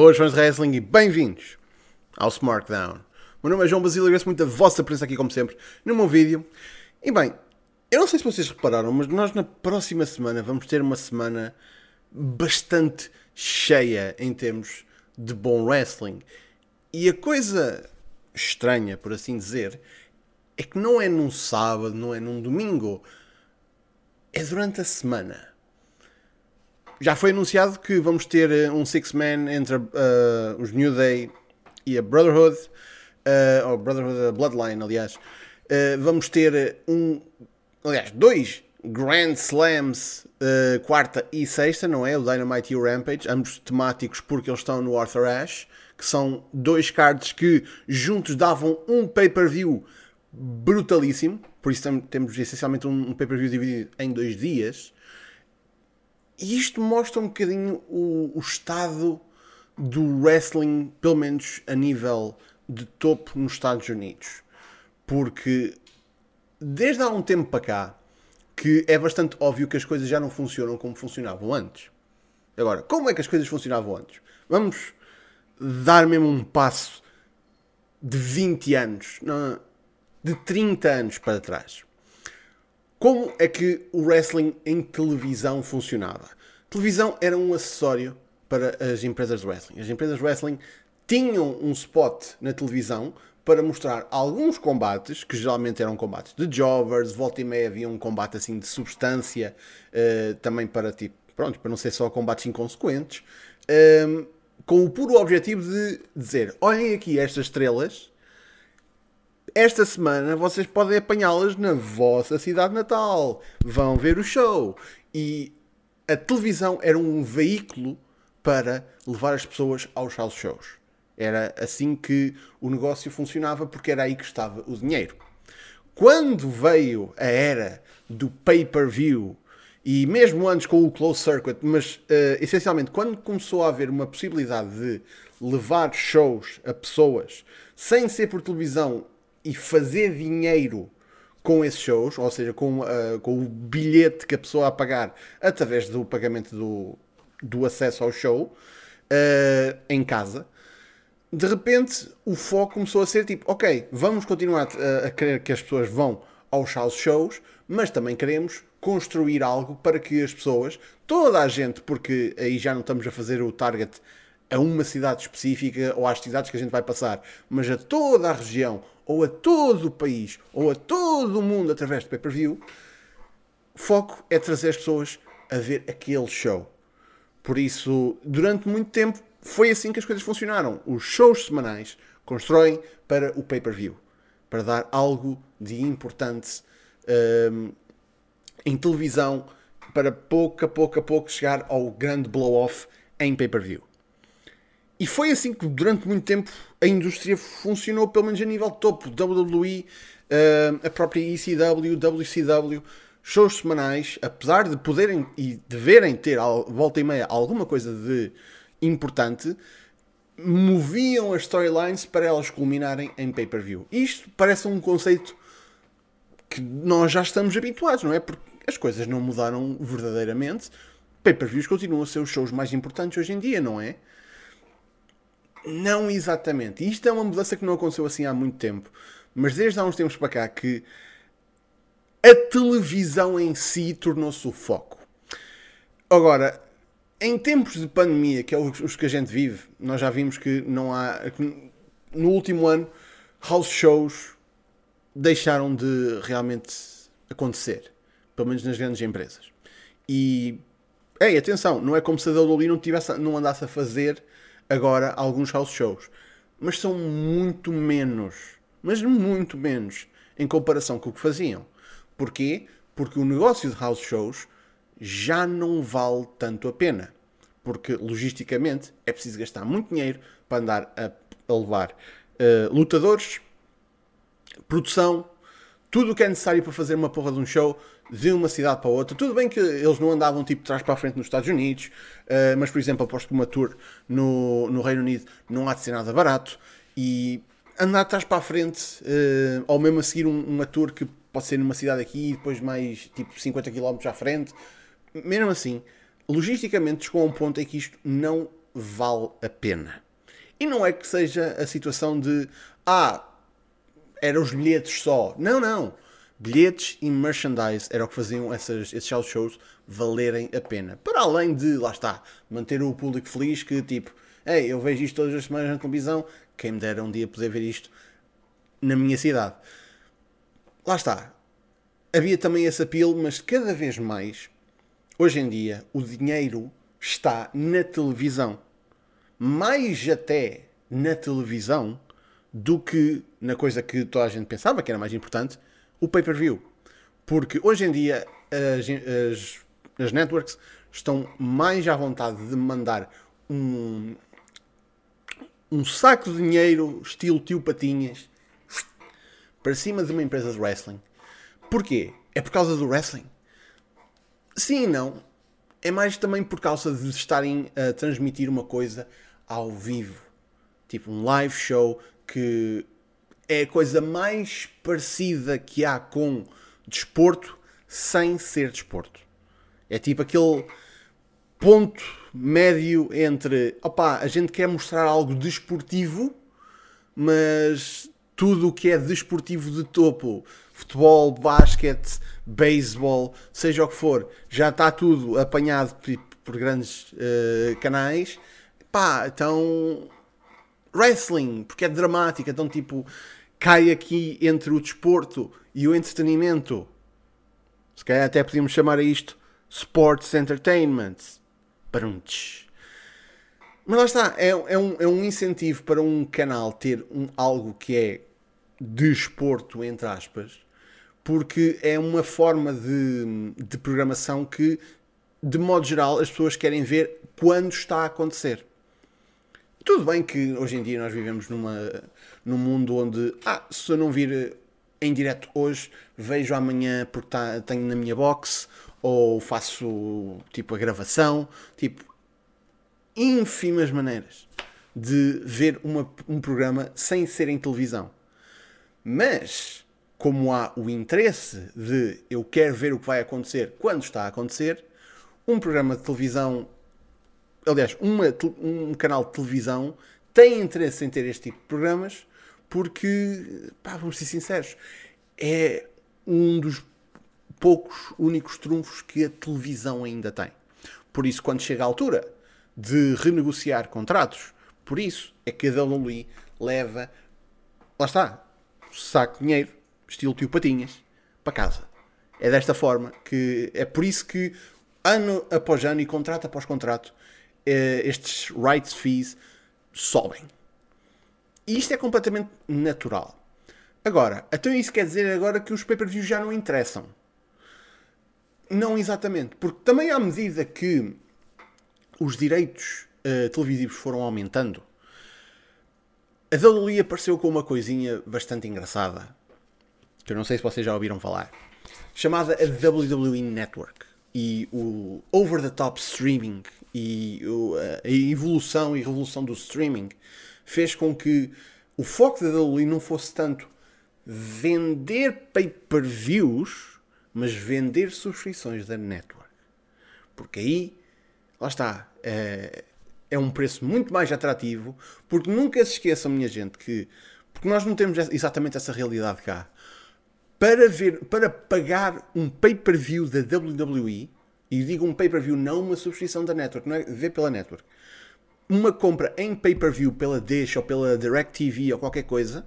Boas fãs de wrestling e bem-vindos ao SmartDown. Meu nome é João Basílio e agradeço muito a vossa presença aqui, como sempre, no meu vídeo. E bem, eu não sei se vocês repararam, mas nós na próxima semana vamos ter uma semana bastante cheia em termos de bom wrestling. E a coisa estranha, por assim dizer, é que não é num sábado, não é num domingo, é durante a semana já foi anunciado que vamos ter eh, um six-man entre uh, os New Day e a Brotherhood, uh, ou Brotherhood Bloodline, aliás. Uh, vamos ter um, aliás, dois Grand Slams, quarta e sexta, não é? O Dynamite e o Rampage, ambos temáticos porque eles estão no Arthur Ashe, que são dois cards que juntos davam um pay-per-view brutalíssimo, por isso temos essencialmente um pay-per-view dividido em dois dias. E isto mostra um bocadinho o, o estado do wrestling, pelo menos a nível de topo nos Estados Unidos. Porque desde há um tempo para cá que é bastante óbvio que as coisas já não funcionam como funcionavam antes. Agora, como é que as coisas funcionavam antes? Vamos dar mesmo um passo de 20 anos, não, de 30 anos para trás. Como é que o wrestling em televisão funcionava? Televisão era um acessório para as empresas de wrestling. As empresas de wrestling tinham um spot na televisão para mostrar alguns combates, que geralmente eram combates de jobbers, volta e meia havia um combate assim de substância, uh, também para tipo, pronto, para não ser só combates inconsequentes, uh, com o puro objetivo de dizer: olhem aqui estas estrelas, esta semana vocês podem apanhá-las na vossa cidade natal. Vão ver o show. E a televisão era um veículo para levar as pessoas aos shows. Era assim que o negócio funcionava, porque era aí que estava o dinheiro. Quando veio a era do pay-per-view, e mesmo antes com o closed circuit, mas uh, essencialmente quando começou a haver uma possibilidade de levar shows a pessoas sem ser por televisão e fazer dinheiro com esses shows, ou seja, com, uh, com o bilhete que a pessoa a pagar através do pagamento do, do acesso ao show uh, em casa, de repente o foco começou a ser tipo, ok, vamos continuar a, a querer que as pessoas vão aos house shows, mas também queremos construir algo para que as pessoas, toda a gente, porque aí já não estamos a fazer o target a uma cidade específica ou às cidades que a gente vai passar, mas a toda a região, ou a todo o país, ou a todo o mundo através de pay-per-view, o foco é trazer as pessoas a ver aquele show. Por isso, durante muito tempo, foi assim que as coisas funcionaram. Os shows semanais constroem para o pay-per-view, para dar algo de importante um, em televisão, para pouco a pouco a pouco chegar ao grande blow-off em pay-per-view. E foi assim que durante muito tempo a indústria funcionou, pelo menos a nível topo. WWE, uh, a própria ECW, WCW, shows semanais, apesar de poderem e deverem ter, volta e meia, alguma coisa de importante, moviam as storylines para elas culminarem em pay-per-view. Isto parece um conceito que nós já estamos habituados, não é? Porque as coisas não mudaram verdadeiramente. Pay-per-views continuam a ser os shows mais importantes hoje em dia, não é? Não exatamente. Isto é uma mudança que não aconteceu assim há muito tempo. Mas desde há uns tempos para cá que a televisão em si tornou-se o foco. Agora, em tempos de pandemia, que é os que a gente vive, nós já vimos que não há. Que no último ano, house shows deixaram de realmente acontecer. Pelo menos nas grandes empresas. E. Ei, atenção, não é como se a WWE não, tivesse, não andasse a fazer agora alguns house shows. Mas são muito menos. Mas muito menos em comparação com o que faziam. Porquê? Porque o negócio de house shows já não vale tanto a pena. Porque logisticamente é preciso gastar muito dinheiro para andar a, a levar uh, lutadores, produção, tudo o que é necessário para fazer uma porra de um show de uma cidade para outra. Tudo bem que eles não andavam tipo de trás para a frente nos Estados Unidos, uh, mas por exemplo, aposto que uma tour no, no Reino Unido não há de ser nada barato e andar de trás para a frente, uh, ou mesmo a seguir um, uma tour que pode ser numa cidade aqui e depois mais tipo 50 km à frente, mesmo assim, logisticamente chegou a um ponto em que isto não vale a pena. E não é que seja a situação de ah, eram os bilhetes só. Não, não. Bilhetes e merchandise era o que faziam essas, esses shows valerem a pena. Para além de, lá está, manter o público feliz que tipo, ei, eu vejo isto todas as semanas na televisão, quem me dera um dia poder ver isto na minha cidade. Lá está. Havia também esse apelo, mas cada vez mais, hoje em dia, o dinheiro está na televisão. Mais até na televisão do que na coisa que toda a gente pensava que era mais importante, o pay-per-view. Porque hoje em dia as, as, as networks estão mais à vontade de mandar um, um saco de dinheiro, estilo tio Patinhas, para cima de uma empresa de wrestling. Porquê? É por causa do wrestling? Sim e não. É mais também por causa de estarem a transmitir uma coisa ao vivo. Tipo um live show que é a coisa mais parecida que há com desporto sem ser desporto. É tipo aquele ponto médio entre opá, a gente quer mostrar algo desportivo, mas tudo o que é desportivo de topo, futebol, basquete, beisebol, seja o que for, já está tudo apanhado por, grandes uh, canais. Pá, então wrestling, porque é dramática, então tipo cai aqui entre o desporto e o entretenimento. Se calhar até podíamos chamar a isto Sports Entertainment. Parunch. Mas lá está, é, é, um, é um incentivo para um canal ter um, algo que é desporto, entre aspas, porque é uma forma de, de programação que, de modo geral, as pessoas querem ver quando está a acontecer. Tudo bem que hoje em dia nós vivemos numa, num mundo onde, ah, se eu não vir em direto hoje, vejo amanhã porque tá, tenho na minha box, ou faço tipo a gravação, tipo, ínfimas maneiras de ver uma, um programa sem ser em televisão. Mas, como há o interesse de eu quero ver o que vai acontecer quando está a acontecer, um programa de televisão aliás, uma, um canal de televisão tem interesse em ter este tipo de programas porque, pá, vamos ser sinceros, é um dos poucos únicos trunfos que a televisão ainda tem. Por isso, quando chega a altura de renegociar contratos, por isso é que a WWE leva, lá está, saco de dinheiro, estilo tio Patinhas, para casa. É desta forma que é por isso que ano após ano e contrato após contrato estes rights fees sobem. E isto é completamente natural. Agora, então isso quer dizer agora que os pay-per-views já não interessam? Não exatamente, porque também à medida que os direitos uh, televisivos foram aumentando, a WWE apareceu com uma coisinha bastante engraçada, que eu não sei se vocês já ouviram falar, chamada a WWE Network e o over-the-top streaming e a evolução e revolução do streaming fez com que o foco da WWE não fosse tanto vender pay-per-views, mas vender subscrições da network. Porque aí, lá está, é, é um preço muito mais atrativo, porque nunca se esqueçam, minha gente, que porque nós não temos exatamente essa realidade cá. Para, ver, para pagar um pay-per-view da WWE, e digo um pay-per-view, não uma subscrição da network, não é ver pela network. Uma compra em pay-per-view pela Dish ou pela DirecTV ou qualquer coisa,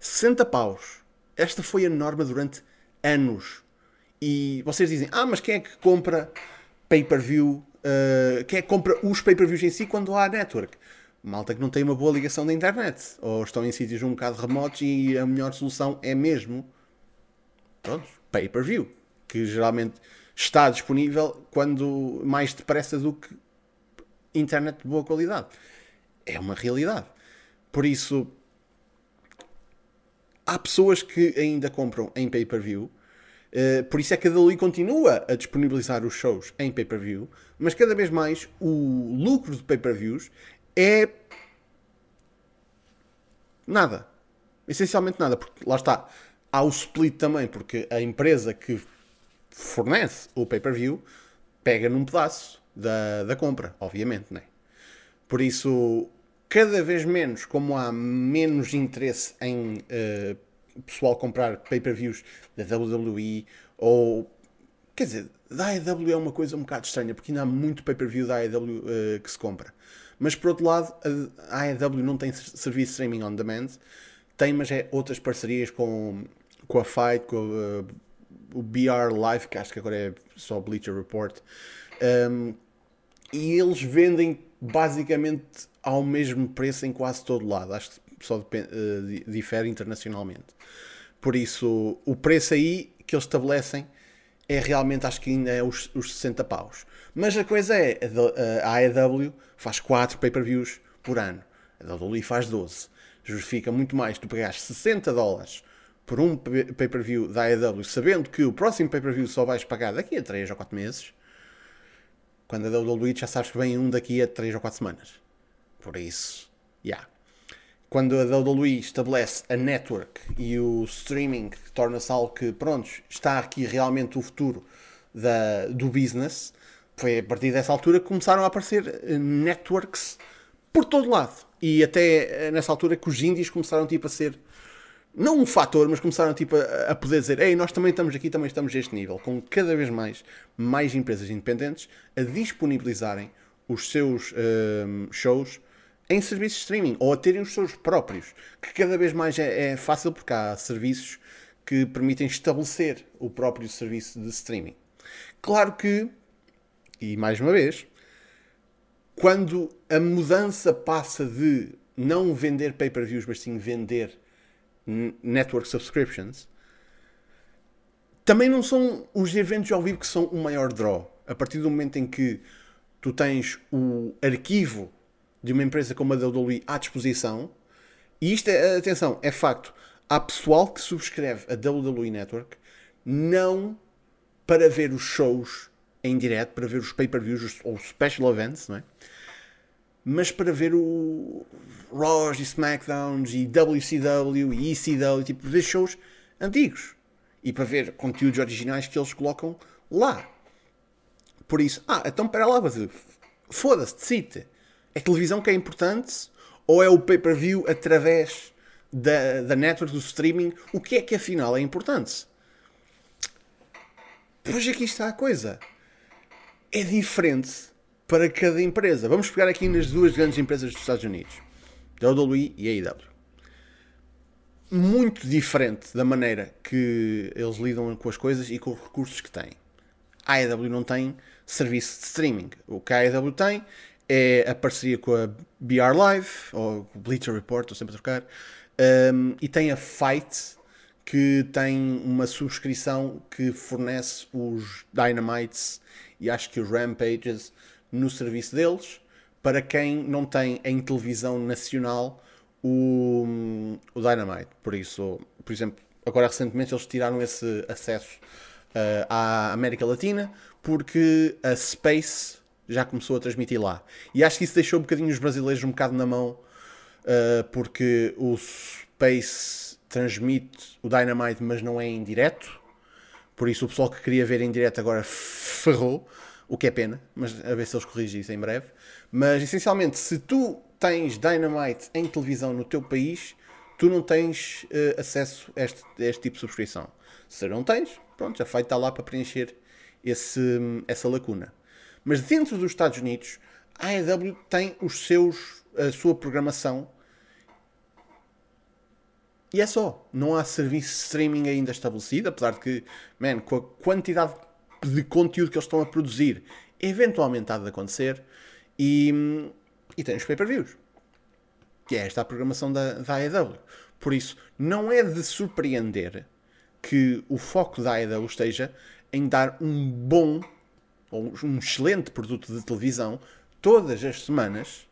60 paus. Esta foi a norma durante anos. E vocês dizem, ah, mas quem é que compra pay-per-view? Uh, quem é que compra os pay-per-views em si quando há network? Malta que não tem uma boa ligação da internet. Ou estão em sítios um bocado remotos e a melhor solução é mesmo, pronto, pay-per-view. Que geralmente está disponível quando mais depressa do que internet de boa qualidade. É uma realidade. Por isso, há pessoas que ainda compram em pay-per-view. Uh, por isso é que a Dali continua a disponibilizar os shows em pay-per-view, mas cada vez mais o lucro de pay-per-views é nada. Essencialmente nada, porque lá está. Há o split também, porque a empresa que fornece o pay-per-view pega num pedaço da, da compra, obviamente, né? Por isso, cada vez menos, como há menos interesse em uh, pessoal comprar pay-per-views da WWE ou. Quer dizer, da AEW é uma coisa um bocado estranha, porque ainda há muito pay-per-view da AEW uh, que se compra. Mas por outro lado, a AEW não tem serviço streaming on demand, tem, mas é outras parcerias com, com a Fight, com uh, o BR Live, que acho que agora é só Bleacher Report. Um, e eles vendem basicamente ao mesmo preço em quase todo lado. Acho que só depende, uh, difere internacionalmente. Por isso, o preço aí que eles estabelecem é realmente, acho que ainda é os, os 60 paus. Mas a coisa é, a AEW faz 4 pay-per-views por ano. A WWE faz 12. Justifica muito mais tu pagares 60 dólares por um pay-per-view da AEW, sabendo que o próximo pay-per-view só vais pagar daqui a 3 ou 4 meses, quando a WWE já sabes que vem um daqui a 3 ou 4 semanas. Por isso, já. Yeah. Quando a WWE estabelece a network e o streaming torna-se algo que, pronto, está aqui realmente o futuro da, do business, foi a partir dessa altura que começaram a aparecer eh, networks por todo lado. E até eh, nessa altura que os índios começaram tipo, a ser não um fator, mas começaram tipo, a, a, poder dizer: Ei, nós também estamos aqui, também estamos a este nível, com cada vez mais, mais empresas independentes a disponibilizarem os seus um, shows em serviços de streaming ou a terem os seus próprios, que cada vez mais é, é fácil porque há serviços que permitem estabelecer o próprio serviço de streaming. Claro que, e mais uma vez, quando a mudança passa de não vender pay-per-views, mas sim vender network subscriptions, também não são os eventos ao vivo que são o maior draw. A partir do momento em que tu tens o arquivo de uma empresa como a WWE à disposição, e isto é, atenção, é facto, há pessoal que subscreve a WWE Network não para ver os shows em direto, para ver os pay-per-views ou special events, não é? Mas para ver o Raws e SmackDowns e WCW e ECW, tipo, ver shows antigos e para ver conteúdos originais que eles colocam lá. Por isso, ah, então para lá, foda-se, decide. É televisão que é importante ou é o pay-per-view através da, da network, do streaming? O que é que afinal é importante? Pois aqui está a coisa. É diferente para cada empresa. Vamos pegar aqui nas duas grandes empresas dos Estados Unidos, a WWE e a AEW. Muito diferente da maneira que eles lidam com as coisas e com os recursos que têm. A AEW não tem serviço de streaming. O que a AEW tem é a parceria com a BR Live, ou Bleacher Report, estou sempre a trocar, um, e tem a Fight, que tem uma subscrição que fornece os Dynamites e acho que os Rampages no serviço deles para quem não tem em televisão nacional o, o Dynamite. Por isso, por exemplo, agora recentemente eles tiraram esse acesso uh, à América Latina porque a Space já começou a transmitir lá. E acho que isso deixou um bocadinho os brasileiros um bocado na mão uh, porque o Space transmite o Dynamite, mas não é em direto. Por isso o pessoal que queria ver em direto agora ferrou o que é pena, mas a ver se eles corrigem isso em breve. Mas essencialmente, se tu tens Dynamite em televisão no teu país, tu não tens uh, acesso a este, a este, tipo de subscrição. Se não tens, pronto, já estar lá para preencher esse, essa lacuna. Mas dentro dos Estados Unidos, a AEW tem os seus, a sua programação e é só. Não há serviço de streaming ainda estabelecido, apesar de que, man, com a quantidade de conteúdo que eles estão a produzir eventualmente há de acontecer e, e tem os pay-per-views que é esta a programação da, da AEW por isso não é de surpreender que o foco da AEW esteja em dar um bom ou um excelente produto de televisão todas as semanas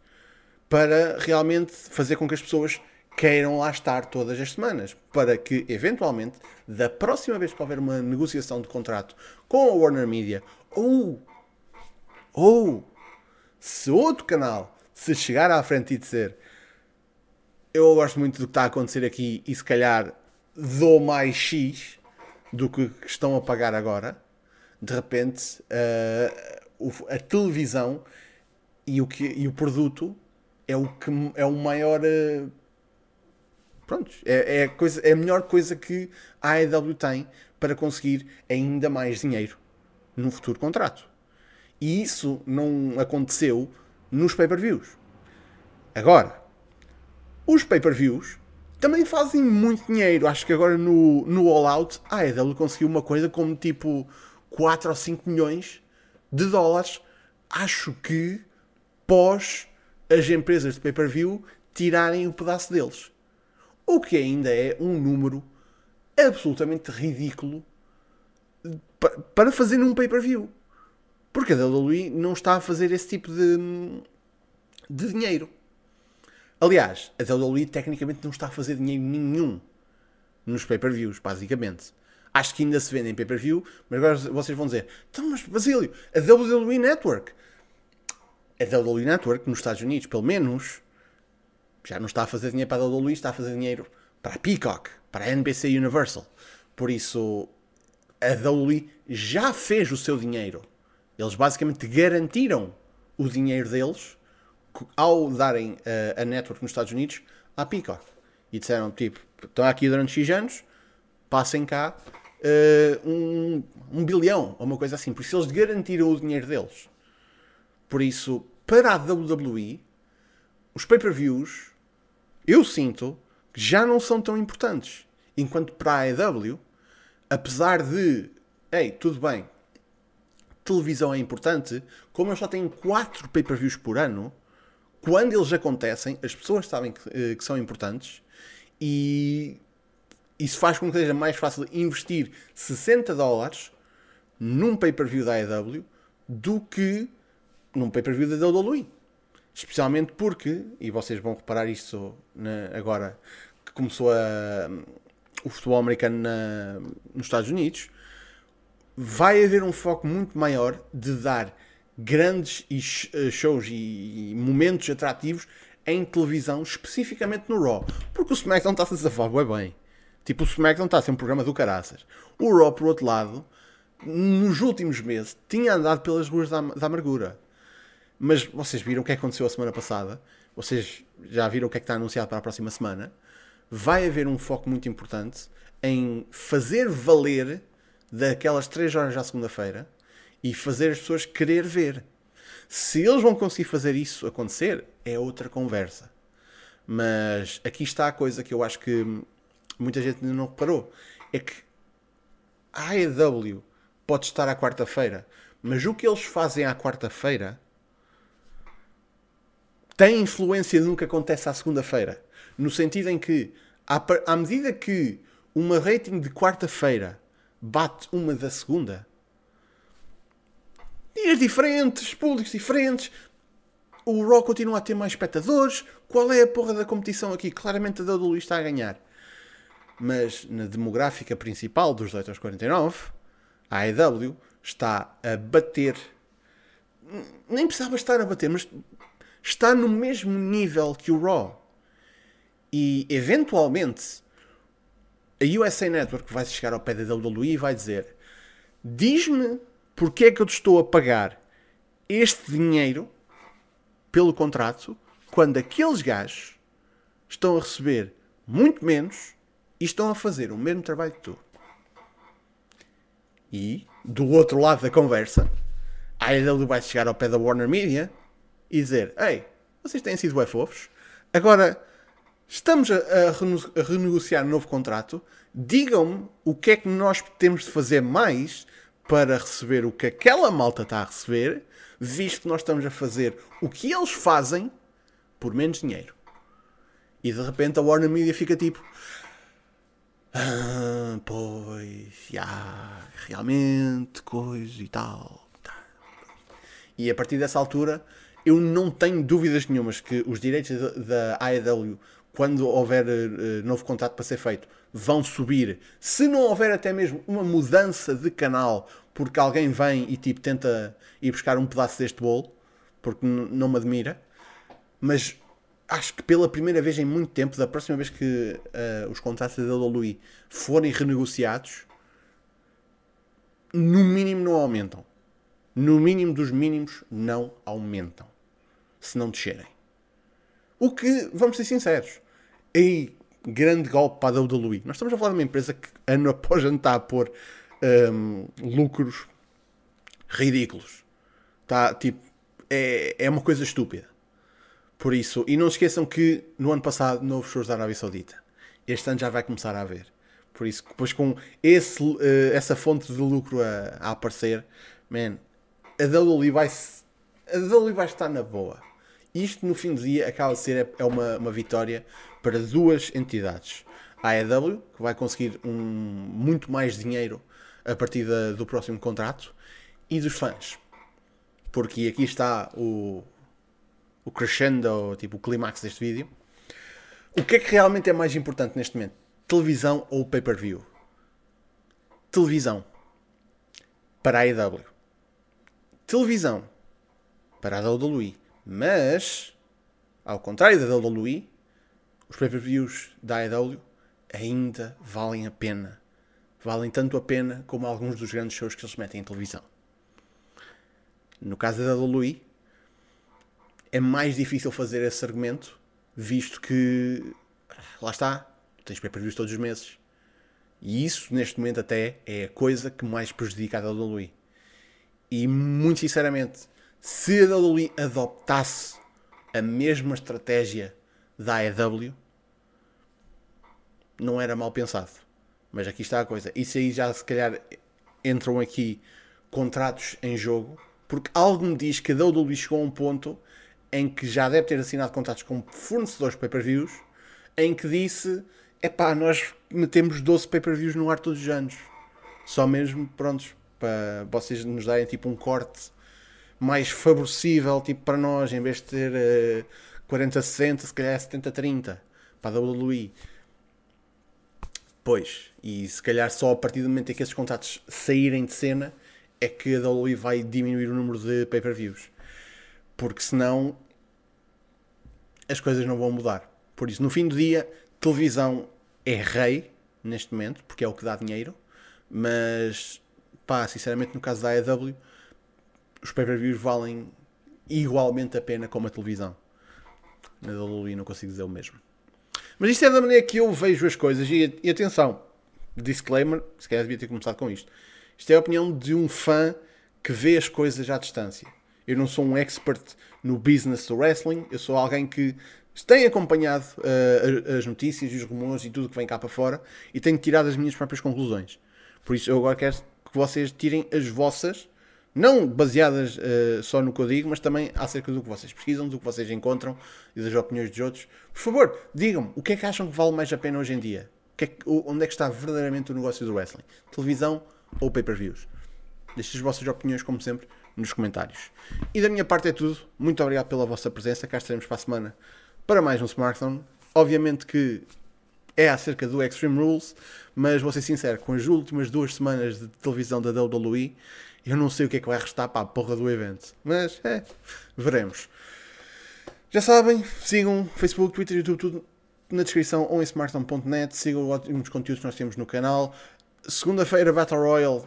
para realmente fazer com que as pessoas queiram lá estar todas as semanas, para que, eventualmente, da próxima vez que houver uma negociação de contrato com a Warner Media, ou, ou, se outro canal se chegar à frente e dizer eu gosto muito do que está a acontecer aqui e se calhar dou mais X do que estão a pagar agora, de repente uh, a televisão e o, que, e o produto é o que é o maior. Uh, pronto, é, é, a coisa, é a melhor coisa que a AEW tem para conseguir ainda mais dinheiro num futuro contrato. E isso não aconteceu nos pay-per-views. Agora, os pay-per-views também fazem muito dinheiro. Acho que agora no, no All Out a AEW conseguiu uma coisa como tipo 4 ou 5 milhões de dólares. Acho que pós as empresas de pay-per-view tirarem o pedaço deles. O que ainda é um número absolutamente ridículo para fazer num pay-per-view. Porque a WWE não está a fazer esse tipo de, de dinheiro. Aliás, a WWE tecnicamente não está a fazer dinheiro nenhum nos pay-per-views, basicamente. Acho que ainda se vende em pay-per-view, mas agora vocês vão dizer: então, mas Basílio, a WWE Network. A WWE Network, nos Estados Unidos, pelo menos, já não está a fazer dinheiro para a WWE, está a fazer dinheiro para a Peacock, para a NBC Universal. Por isso, a WWE já fez o seu dinheiro. Eles basicamente garantiram o dinheiro deles ao darem uh, a network nos Estados Unidos à Peacock. E disseram, tipo, estão aqui durante X anos, passem cá uh, um, um bilhão, ou uma coisa assim. Por isso eles garantiram o dinheiro deles. Por isso, para a WWE, os pay-per-views, eu sinto que já não são tão importantes. Enquanto para a AEW, apesar de, ei, tudo bem, televisão é importante, como eu só tenho 4 pay-per-views por ano, quando eles acontecem, as pessoas sabem que, eh, que são importantes e isso faz com que seja mais fácil investir 60 dólares num pay-per-view da AEW do que num pay-per-view da WWE. Especialmente porque, e vocês vão reparar isso na, agora que começou a, o futebol americano na, nos Estados Unidos, vai haver um foco muito maior de dar grandes eh, shows e momentos atrativos em televisão, especificamente no Raw. Porque o SmackDown está-se a safar bem bem. Tipo, o SmackDown está a ser um programa do caraças. O Raw, por outro lado, nos últimos meses, tinha andado pelas ruas da, da amargura. Mas vocês viram o que aconteceu a semana passada. Vocês já viram o que é que está anunciado para a próxima semana. Vai haver um foco muito importante em fazer valer daquelas 3 horas à segunda-feira e fazer as pessoas querer ver. Se eles vão conseguir fazer isso acontecer, é outra conversa. Mas aqui está a coisa que eu acho que muita gente ainda não reparou. É que a AEW pode estar à quarta-feira, mas o que eles fazem à quarta-feira tem influência no que acontece à segunda-feira. No sentido em que, à, medida que uma rating de quarta-feira bate uma da segunda, dias diferentes, públicos diferentes. O Raw continua a ter mais espectadores. Qual é a porra da competição aqui? Claramente a WWE está a ganhar. Mas na demográfica principal dos 8 aos 49, a AEW está a bater. Nem precisava estar a bater, mas está no mesmo nível que o Raw. E eventualmente a USA Network vai chegar ao pé da WWE e vai dizer: Diz-me porque é que eu te estou a pagar este dinheiro pelo contrato quando aqueles gajos estão a receber muito menos e estão a fazer o mesmo trabalho que tu. E, do outro lado da conversa, a AEW vai chegar ao pé da Warner Media e dizer: Ei, vocês têm sido bem fofos, agora estamos a, a, renegociar um novo contrato, digam-me o que é que nós temos de fazer mais para receber o que aquela malta está a receber, visto que nós estamos a fazer o que eles fazem por menos dinheiro. E de repente a Warner Media fica tipo. Ah, pois, já, realmente, coisa e tal. E a partir dessa altura, eu não tenho dúvidas nenhumas que os direitos da AEW, quando houver uh, novo contrato para ser feito, vão subir. Se não houver até mesmo uma mudança de canal, porque alguém vem e tipo tenta ir buscar um pedaço deste bolo, porque não me admira, mas acho que pela primeira vez em muito tempo, da próxima vez que uh, os contratos da WWE forem renegociados, no mínimo não aumentam. No mínimo dos mínimos não aumentam. Se não descerem. O que, vamos ser sinceros, é grande golpe para a WWE. Nós estamos a falar de uma empresa que ano após ano está a pôr um, lucros ridículos. Tá, tipo, é, é uma coisa estúpida. Por isso, e não se esqueçam que no ano passado não houve shows da Arábia Saudita. Este ano já vai começar a haver. Por isso, depois com esse, uh, essa fonte de lucro a, a aparecer, man, a WWE vai, a WWE vai estar na boa. Isto, no fim do dia, acaba de ser é uma, uma vitória para duas entidades. A AEW, que vai conseguir um, muito mais dinheiro a partir da, do próximo contrato, e dos fãs. Porque aqui está o, o crescendo, tipo o clímax deste vídeo. O que é que realmente é mais importante neste momento? Televisão ou pay-per-view? Televisão para a AEW. Televisão para a WWE. Mas, ao contrário da WWE, os pay-per-views da AEW ainda valem a pena. Valem tanto a pena como alguns dos grandes shows que eles metem em televisão. No caso da WWE, é mais difícil fazer esse argumento, visto que lá está, tens pay-per-views todos os meses. E isso, neste momento, até é a coisa que mais prejudica a WWE. E muito sinceramente, se a WWE adoptasse a mesma estratégia da AEW, não era mal pensado. Mas aqui está a coisa. Isso aí já se calhar entram aqui contratos em jogo, porque algo me diz que a WWE chegou a um ponto em que já deve ter assinado contratos com fornecedores de pay-per-views, em que disse: é pá, nós metemos 12 pay-per-views no ar todos os anos. Só mesmo, prontos, para vocês nos darem tipo um corte mais favorecível tipo, para nós, em vez de ter uh, 40-60, se calhar 70-30 para a WWE. Pois, e se calhar só a partir do momento em que esses contratos saírem de cena é que a WWE vai diminuir o número de pay-per-views. Porque senão as coisas não vão mudar. Por isso, no fim do dia, televisão é rei neste momento, porque é o que dá dinheiro. Mas, pá, sinceramente, no caso da AEW, os pay-per-views valem igualmente a pena como a televisão. Na WWE não consigo dizer o mesmo. Mas isto é da maneira que eu vejo as coisas. E, e atenção, disclaimer, se calhar devia ter começado com isto. Isto é a opinião de um fã que vê as coisas à distância. Eu não sou um expert no business do wrestling, eu sou alguém que tem acompanhado uh, as notícias e os rumores e tudo que vem cá para fora e tenho tirado as minhas próprias conclusões. Por isso eu agora quero que vocês tirem as vossas não baseadas uh, só no que eu digo, mas também acerca do que vocês pesquisam, do que vocês encontram e das opiniões dos outros. Por favor, digam-me o que é que acham que vale mais a pena hoje em dia? É que, onde é que está verdadeiramente o negócio do wrestling? Televisão ou pay-per-views? Deixem as vossas opiniões, como sempre, nos comentários. E da minha parte é tudo. Muito obrigado pela vossa presença. Cá estaremos para a semana para mais um Smartphone. Obviamente que é acerca do Extreme Rules, mas vou ser sincero, com as últimas duas semanas de televisão da WWE eu não sei o que é que vai restar para a porra do evento. Mas, é, veremos. Já sabem, sigam Facebook, Twitter, YouTube, tudo na descrição ou em smartphone.net. Sigam os conteúdos que nós temos no canal. Segunda-feira, Battle Royale.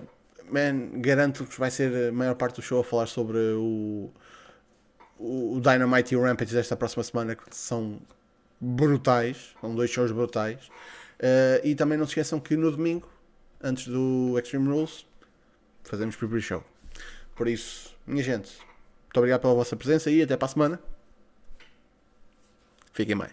Man, garanto que vai ser a maior parte do show a falar sobre o, o Dynamite e o Rampage desta próxima semana, que são brutais. São dois shows brutais. Uh, e também não se esqueçam que no domingo, antes do Extreme Rules, fazemos preview show. Por isso, minha gente, muito obrigado pela vossa presença e até para a semana. Fiquem bem.